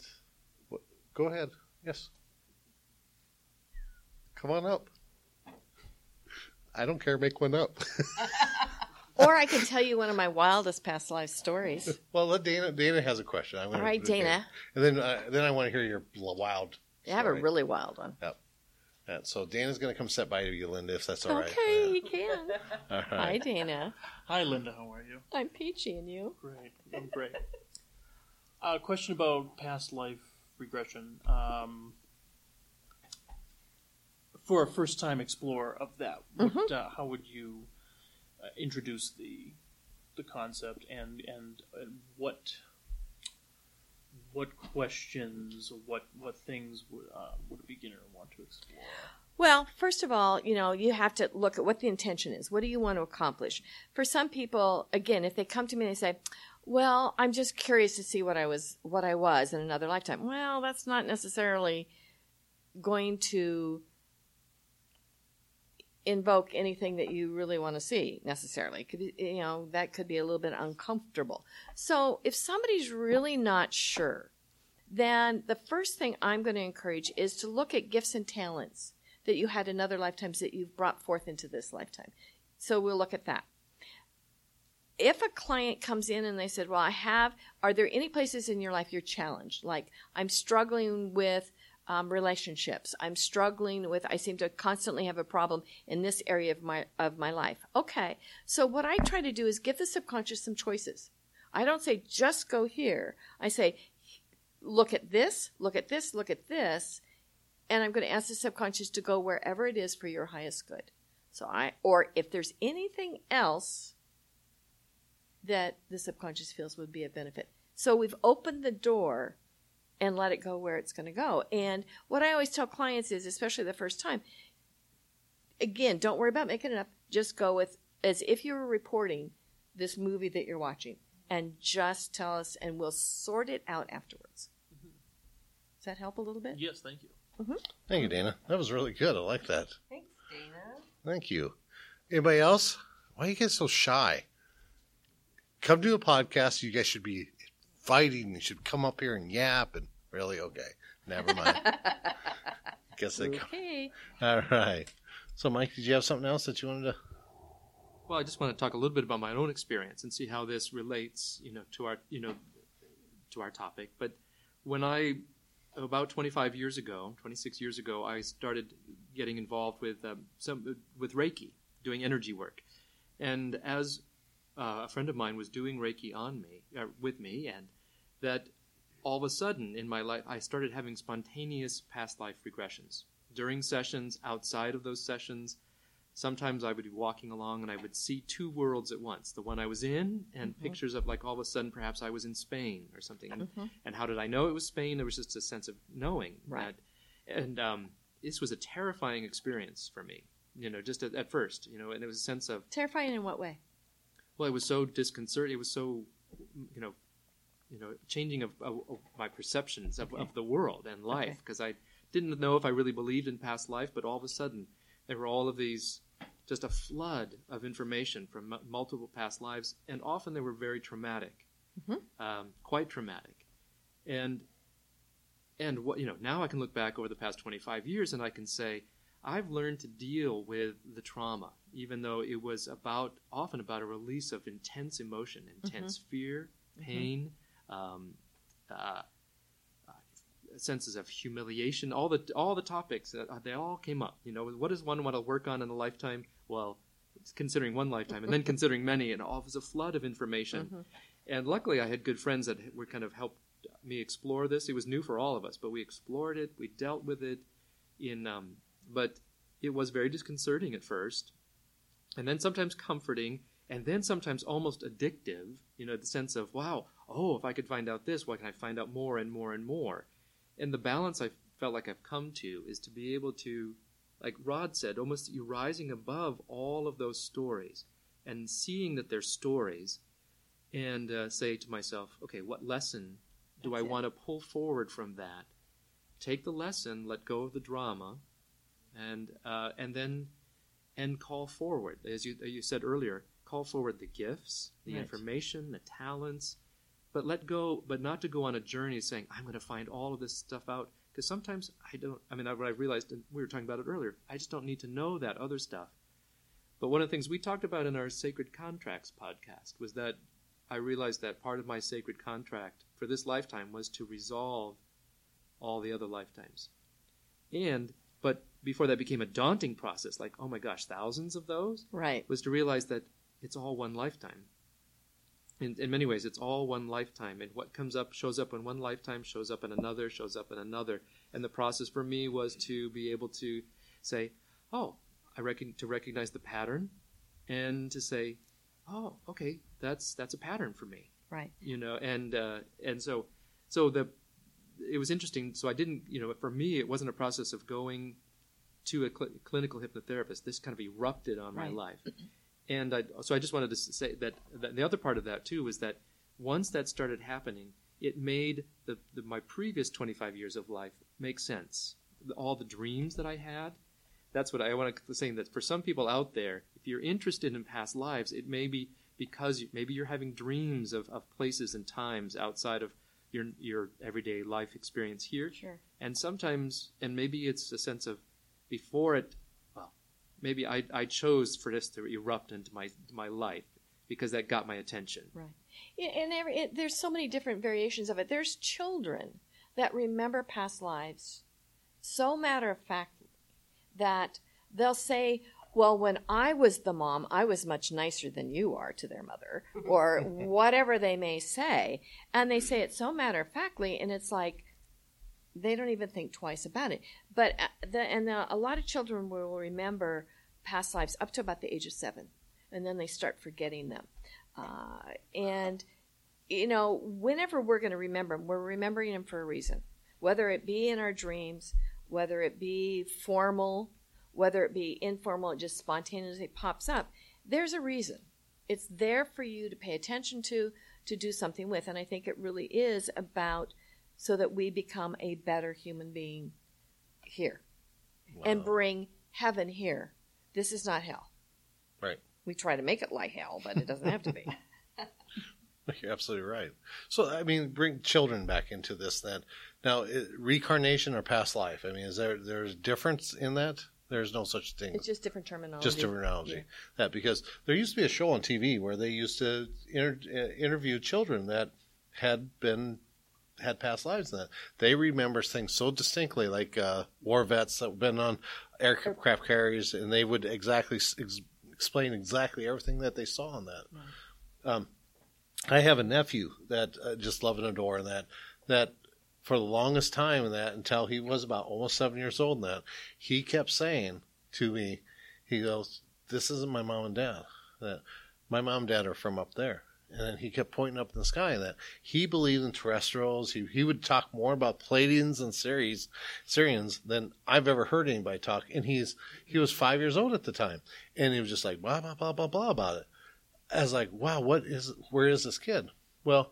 what, go ahead. Yes. Come on up. I don't care. Make one up. Or I can tell you one of my wildest past life stories. well, let Dana. Dana has a question. I'm All right, do. Dana. And then, uh, then I want to hear your wild. I have a really wild one. Yeah, so Dana's going to come sit by you, Linda, if that's all right. okay, you can. Yeah. All Hi. Dana. Hi, Linda. How are you? I'm peachy, and you? Great. I'm great. A uh, question about past life regression. Um, for a first-time explorer of that, what, uh, how would you uh, introduce the the concept and and uh, what what questions, what what things would uh, would a beginner want to explore? Well, first of all, you know, you have to look at what the intention is. What do you want to accomplish? For some people, again, if they come to me and they say, "Well, I'm just curious to see what I was what I was in another lifetime." Well, that's not necessarily going to invoke anything that you really want to see necessarily. Could be, you know that could be a little bit uncomfortable. So if somebody's really not sure, then the first thing I'm going to encourage is to look at gifts and talents that you had in other lifetimes that you've brought forth into this lifetime. So we'll look at that. If a client comes in and they said, "Well, I have," are there any places in your life you're challenged? Like I'm struggling with um, relationships. I'm struggling with. I seem to constantly have a problem in this area of my of my life. Okay, so what I try to do is give the subconscious some choices. I don't say just go here. I say, look at this, look at this, look at this, and I'm going to ask the subconscious to go wherever it is for your highest good. So I, or if there's anything else that the subconscious feels would be a benefit. So we've opened the door and let it go where it's going to go. And what I always tell clients is, especially the first time, again, don't worry about making it up. Just go with as if you were reporting this movie that you're watching and just tell us and we'll sort it out afterwards. Mm-hmm. Does that help a little bit? Yes, thank you. Mm-hmm. Thank you, Dana. That was really good. I like that. Thanks, Dana. Thank you. Anybody else? Why do you get so shy? Come to a podcast. You guys should be fighting. You should come up here and yap. And really, okay, never mind. Guess they. Okay. All right. So, Mike, did you have something else that you wanted to? Well, I just want to talk a little bit about my own experience and see how this relates, you know, to our, you know, to our topic. But when I, about 25 years ago, 26 years ago, I started getting involved with um, some with Reiki, doing energy work, and as uh, a friend of mine was doing Reiki on me, uh, with me, and that all of a sudden in my life, I started having spontaneous past life regressions during sessions, outside of those sessions sometimes I would be walking along and I would see two worlds at once the one I was in and pictures of like all of a sudden perhaps I was in Spain or something. And, and how did I know it was Spain? There was just a sense of knowing. Right. That, and um, this was a terrifying experience for me, you know, just at, at first, you know, and it was a sense of, Terrifying in what way? well, it was so disconcerting. It was so, you know, you know, changing of, of, of my perceptions of, of the world and life Okay. because I didn't know if I really believed in past life, but all of a sudden there were all of these, just a flood of information from mu- multiple past lives, and often they were very traumatic, mm-hmm. um, quite traumatic, and and what you know now I can look back over the past 25 years and I can say I've learned to deal with the trauma, even though it was about often about a release of intense emotion, intense mm-hmm. fear, mm-hmm. pain, um, uh, uh, senses of humiliation. All the all the topics that uh, they all came up. You know, what does one want to work on in a lifetime? Well, considering one lifetime, and then considering many, and all was a flood of information. And luckily, I had good friends that were kind of helped me explore this. It was new for all of us, but we explored it. We dealt with it in, um, but it was very disconcerting at first, and then sometimes comforting, and then sometimes almost addictive. You know, the sense of wow, oh, if I could find out this, why can I find out more and more and more? And the balance I felt like I've come to is to be able to, like Rod said, almost you rising above all of those stories and seeing that they're stories and uh, say to myself, okay, what lesson do I That's it. want to pull forward from that? Take the lesson, let go of the drama, and uh, and then and call forward, as you you said earlier, call forward the gifts, the Right. information, the talents, but let go, but not to go on a journey saying I'm going to find all of this stuff out. Because sometimes I don't. I mean, I, what I realized, and we were talking about it earlier. I just don't need to know that other stuff. But one of the things we talked about in our Sacred Contracts podcast was that I realized that part of my sacred contract for this lifetime was to resolve all the other lifetimes. And, but before that became a daunting process, like, oh my gosh, thousands of those, Right. was to realize that it's all one lifetime. In, in many ways, it's all one lifetime, and what comes up shows up in one lifetime, shows up in another, shows up in another. And the process for me was to be able to say, "Oh, I reckon to recognize the pattern, and to say, oh, okay, that's that's a pattern for me." Right. you know and uh, and so so the it was interesting so i didn't you know for me it wasn't a process of going to a cl- clinical hypnotherapist this kind of erupted on my life and I, so i just wanted to say that, that the other part of that too was that once that started happening it made the, the my previous 25 years of life make sense all the dreams that i had that's what I want to saying that for some people out there, if you're interested in past lives, it may be because you, maybe you're having dreams of, of places and times outside of your your everyday life experience here. Sure. And sometimes, and maybe it's a sense of before it, maybe I, I chose for this to erupt into my my life because that got my attention. Right. And every, it, there's so many different variations of it. There's children that remember past lives so matter of fact that they'll say, well, when I was the mom, I was much nicer than you are to their mother, or whatever they may say. And they say it so matter of factly, and it's like they don't even think twice about it. But, uh, the, and the, a lot of children will remember past lives up to about the age of seven, and then they start forgetting them. Uh, and, you know, whenever we're going to remember them, we're remembering them for a reason, whether it be in our dreams, whether it be formal, whether it be informal, it just spontaneously pops up. There's a reason. It's there for you to pay attention to, to do something with. And I think it really is about so that we become a better human being here and bring heaven here. This is not hell. Right. We try to make it like hell, but it doesn't have to be. You're absolutely right. So, I mean, bring children back into this then. Now, i- reincarnation or past life? I mean, is there there's difference in that? There's no such thing. it's just different terminology. just terminology. Yeah. That because there used to be a show on TV where they used to inter- uh, interview children that had been had past lives in that they remember things so distinctly, like uh, war vets that have been on aircraft carriers, and they would exactly ex- explain exactly everything that they saw on that. Um, I have a nephew that uh, just love and adore, that that for the longest time, in that until he was about almost seven years old, and that he kept saying to me, he goes, "This isn't my mom and dad. That my mom and dad are from up there." And then he kept pointing up in the sky. And that he believed in terrestrials. He he would talk more about Pleiadians and Sirians, Sirians than I've ever heard anybody talk. And he's he was five years old at the time, and he was just like blah blah blah blah blah about it. I was like, wow, what is where is this kid? Well,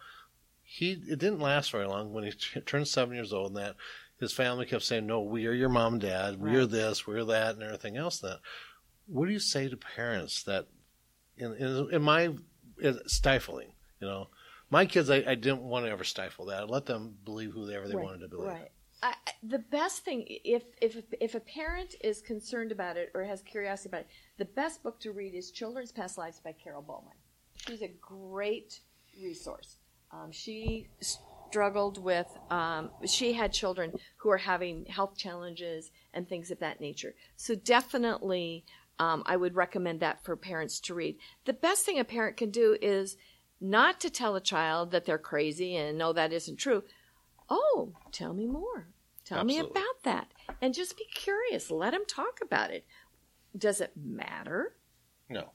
he it didn't last very long when he t- turned seven years old, and that his family kept saying, "No, we are your mom and dad. We are Right. this, we're that, and everything else." That what do you say to parents that in in, in my stifling? You know, my kids, I, I didn't want to ever stifle that. I let them believe whoever they Right, wanted to believe. Right. I, the best thing, if if if a parent is concerned about it or has curiosity about it, the best book to read is Children's Past Lives by Carol Bowman. She's a great resource. Um, she struggled with. Um, she had children who are having health challenges and things of that nature. So definitely, um, I would recommend that for parents to read. The best thing a parent can do is not to tell a child that they're crazy and no, that isn't true. Oh, tell me more. Tell me about that. And just be curious. Let them talk about it. Does it matter? No,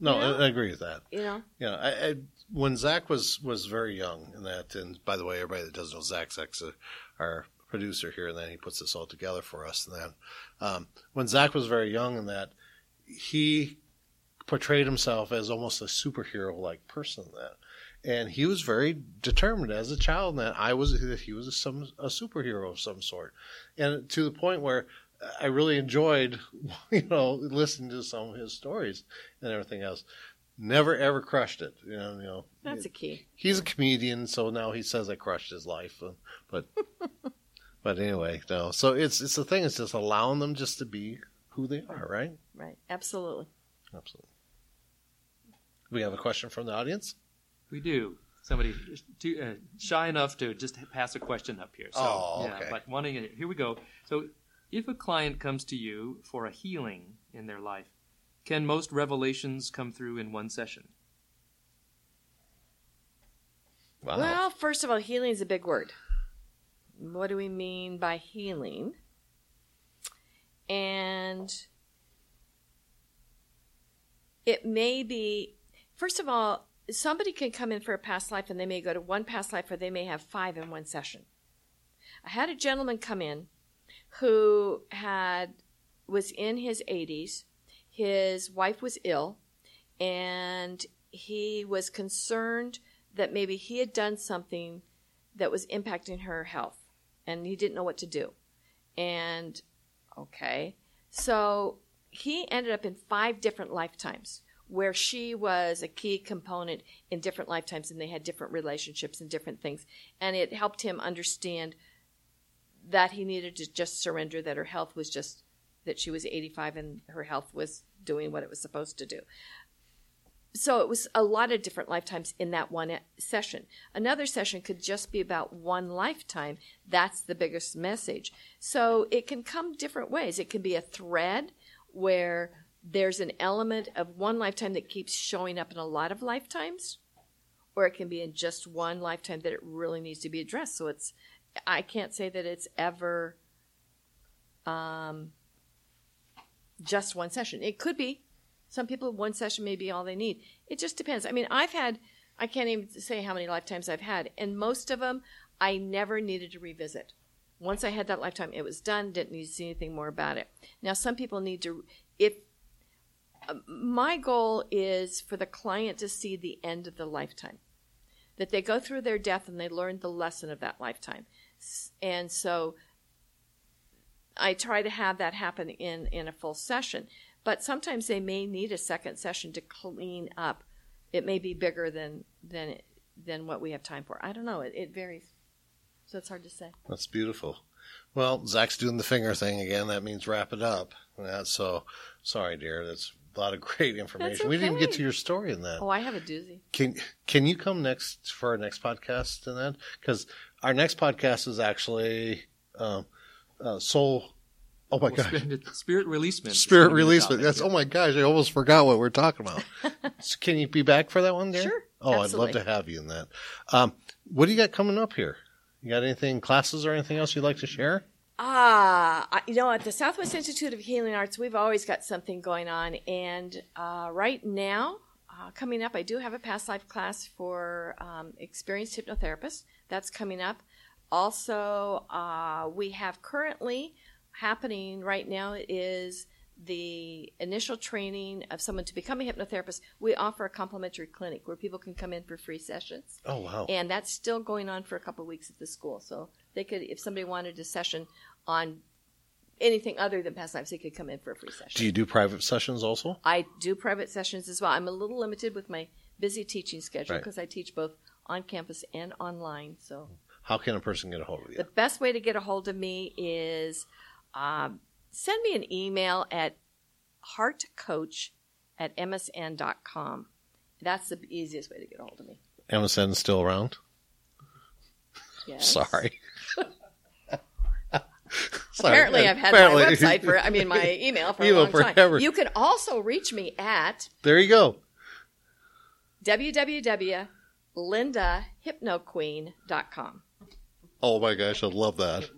no, You know? I, I agree with that. You know? Yeah, I, I, when Zach was was very young, and that, and by the way, everybody that doesn't know Zach, Zach's a, our producer here, and then he puts this all together for us. And then, um, when Zach was very young, and that he portrayed himself as almost a superhero like person. That, and he was very determined as a child that I was that he was a, some a superhero of some sort, and to the point where. I really enjoyed, you know, listening to some of his stories and everything else never ever crushed it. You know, you know. That's a key. He's a comedian, so now he says I crushed his life, but but anyway, no. So it's it's the thing. It's just allowing them just to be who they are, right? Right. Absolutely. Absolutely. We have a question from the audience. We do. Somebody too, uh, shy enough to just pass a question up here. So, Oh, yeah, but wanting it, here we go. So, if a client comes to you for a healing in their life, can most revelations come through in one session? Wow. Well, first of all, healing is a big word. What do we mean by healing? And it may be, first of all, somebody can come in for a past life and they may go to one past life or they may have five in one session. I had a gentleman come in who had was in his 80s. His wife was ill and he was concerned that maybe he had done something that was impacting her health and he didn't know what to do. And okay, So he ended up in five different lifetimes where she was a key component in different lifetimes and they had different relationships and different things. And it helped him understand that he needed to just surrender that her health was just that she was 85 and her health was doing what it was supposed to do. So it was a lot of different lifetimes in that one session. Another session could just be about one lifetime. That's the biggest message. So it can come different ways. It can be a thread where there's an element of one lifetime that keeps showing up in a lot of lifetimes, or it can be in just one lifetime that it really needs to be addressed. So it's, I can't say that it's ever um, just one session. It could be. Some people, one session may be all they need. It just depends. I mean, I've had, I can't even say how many lifetimes I've had, and most of them I never needed to revisit. Once I had that lifetime, it was done, didn't need to see anything more about it. Now, some people need to, if um, my goal is for the client to see the end of the lifetime, that they go through their death and they learn the lesson of that lifetime. And so I try to have that happen in, in a full session. But sometimes they may need a second session to clean up. It may be bigger than than than what we have time for. I don't know. It, it varies. So it's hard to say. That's beautiful. Well, Zach's doing the finger thing again. That means wrap it up. That's so sorry, dear. That's a lot of great information. okay. We didn't even get to your story in that. Oh, I have a doozy. Can can you come next for our next podcast and then because our next podcast is actually um, uh, soul. Oh my Well, gosh, spirit, spirit releasement. spirit gonna be the release. topic, That's yeah. oh my gosh, I almost forgot what we're talking about. So can you be back for that one, dear? Sure, Oh, I'd love to have you in that. Um, what do you got coming up here? You got anything classes or anything else you'd like to share? Ah, I- you know, at the Southwest Institute of Healing Arts, we've always got something going on. And uh, right now, uh, coming up, I do have a past life class for um, experienced hypnotherapists. That's coming up. Also, uh, we have currently happening right now is the initial training of someone to become a hypnotherapist. We offer a complimentary clinic where people can come in for free sessions Oh wow, and that's still going on for a couple weeks at the school. So they could, if somebody wanted a session on anything other than past lives, they could come in for a free session. do you do private sessions also? I do private sessions as well. I'm a little limited with my busy teaching schedule Right. because I teach both on campus and online. So How can a person get a hold of you? the best way to get a hold of me is um, send me an email at heartcoach at msn.com. That's the easiest way to get a hold of me. MSN still around? Yes. Sorry. Apparently, I've had Apparently. my website for, I mean, my email for a Email long time. You can also reach me at There you go. www.lindahypnoqueen.com. Oh my gosh, I love that.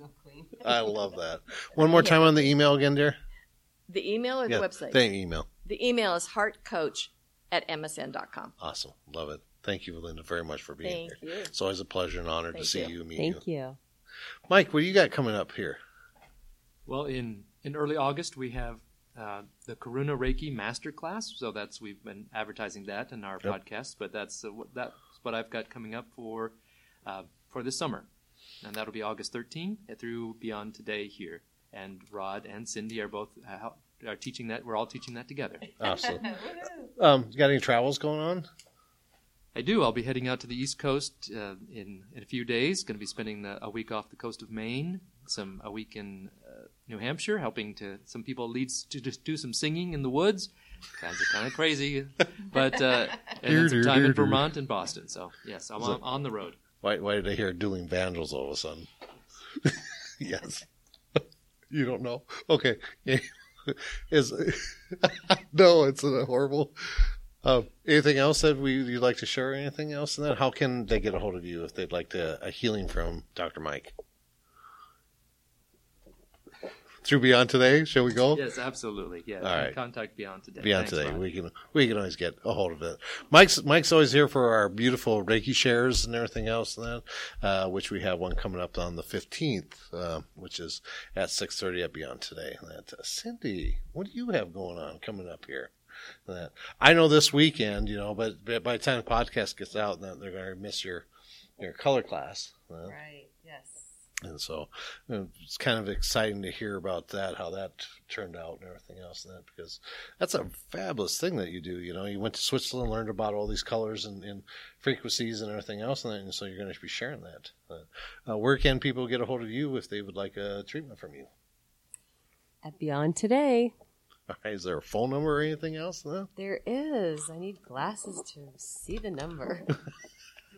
I love that. One more time on the email again, dear. The email or the Yeah, website? the email. the email is heartcoach at msn.com. Awesome. Love it. Thank you, Linda, very much for being Thank here. you. It's always a pleasure and honor to Thank see you. you, meet Thank you. you. Mike, what do you got coming up here? Well, in in early August we have uh, the Karuna Reiki Masterclass. So that's we've been advertising that in our Yep. podcast, but that's uh, what, that's what I've got coming up for uh, for this summer, and that'll be August 13 through Beyond Today here. And Rod and Cindy are both uh, are teaching that. We're all teaching that together. Awesome. um, you got any travels going on? I do. I'll be heading out to the East Coast uh, in in a few days. Going to be spending the, a week off the coast of Maine, some a week in uh, New Hampshire, helping to some people leads to just do some singing in the woods. Guys are kind of crazy, but uh, and then some time in Vermont and Boston. So yes, I'm on, on the road. Why, why did I hear dueling vandals all of a sudden? yes. you don't know? Okay. Is no, it's a horrible. Uh, anything else that we you'd like to share? Anything else? And then how can they get a hold of you if they'd like to a healing from Dr. Mike? Through Beyond Today, shall we go? Yes, absolutely. Yeah, All right. contact Beyond today. Beyond Thanks, today, Rod. we can we can always get a hold of it. Mike's Mike's always here for our beautiful Reiki shares and everything else, and then uh, which we have one coming up on the fifteenth, uh, which is at six thirty at Beyond today. And that uh, Cindy, what do you have going on coming up here? That I know this weekend, you know, but by by the time the podcast gets out, then they're going to miss your your color class. Right. And so you know, it's kind of exciting to hear about that, how that turned out and everything else and that, because that's a fabulous thing that you do. You know, you went to Switzerland, learned about all these colors and, and frequencies and everything else. And, and so you're going to be sharing that. Uh, where can people get a hold of you if they would like a treatment from you? At Beyond Today. Right, is there a phone number or anything else? No? There is. I need glasses to see the number.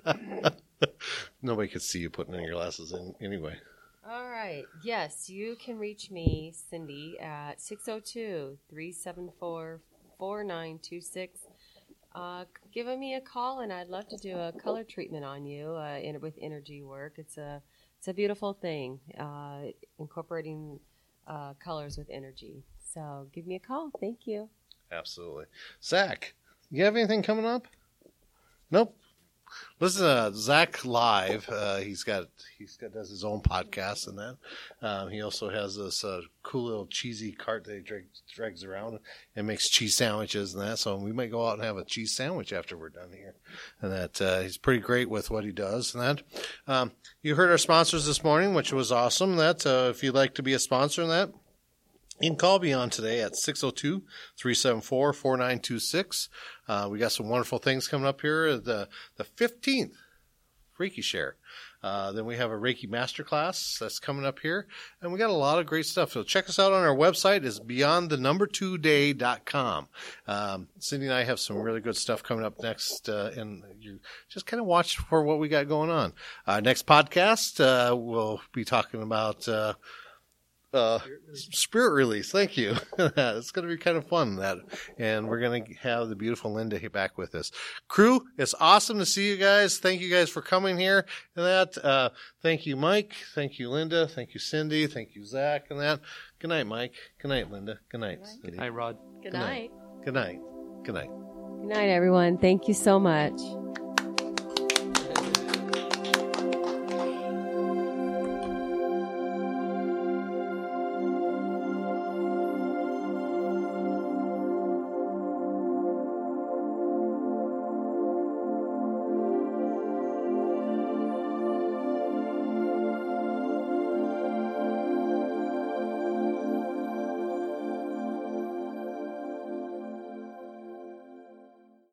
Nobody could see you putting in your glasses in anyway. All right. Yes, you can reach me, Cindy, at 602 374 4926. Uh, give me a call, and I'd love to do a color treatment on you uh, in, with energy work. It's a it's a beautiful thing, uh, incorporating uh, colors with energy. So give me a call. Thank you. Absolutely, Zach. You have anything coming up? Nope. Listen to Zach live. Uh, he's got he's got does his own podcast and that. Um, he also has this uh, cool little cheesy cart that he drags, drags around and makes cheese sandwiches and that. So we might go out and have a cheese sandwich after we're done here. And that uh, he's pretty great with what he does and that. Um, you heard our sponsors this morning, which was awesome. That uh, if you'd like to be a sponsor in that, you can call Beyond today at 602 374 4926. Uh, we got some wonderful things coming up here. The, the 15th Reiki Share. Uh, then we have a Reiki Masterclass that's coming up here. And we got a lot of great stuff. So check us out on our website is beyond the number two day.com. Um, Cindy and I have some really good stuff coming up next. Uh, and you just kind of watch for what we got going on. Our next podcast, uh, we'll be talking about, uh, spirit release. Thank you. it's going to be kind of fun that, and we're going to have the beautiful Linda back with us. Crew, it's awesome to see you guys. Thank you guys for coming here and that. Uh, thank you, Mike. Thank you, Linda. Thank you, Cindy. Thank you, Zach, and that. Good night, Mike. Good night, Linda. Good night, Cindy. Hi, Rod. Good Good night. night. Good night. Good night. Good night, everyone. Thank you so much.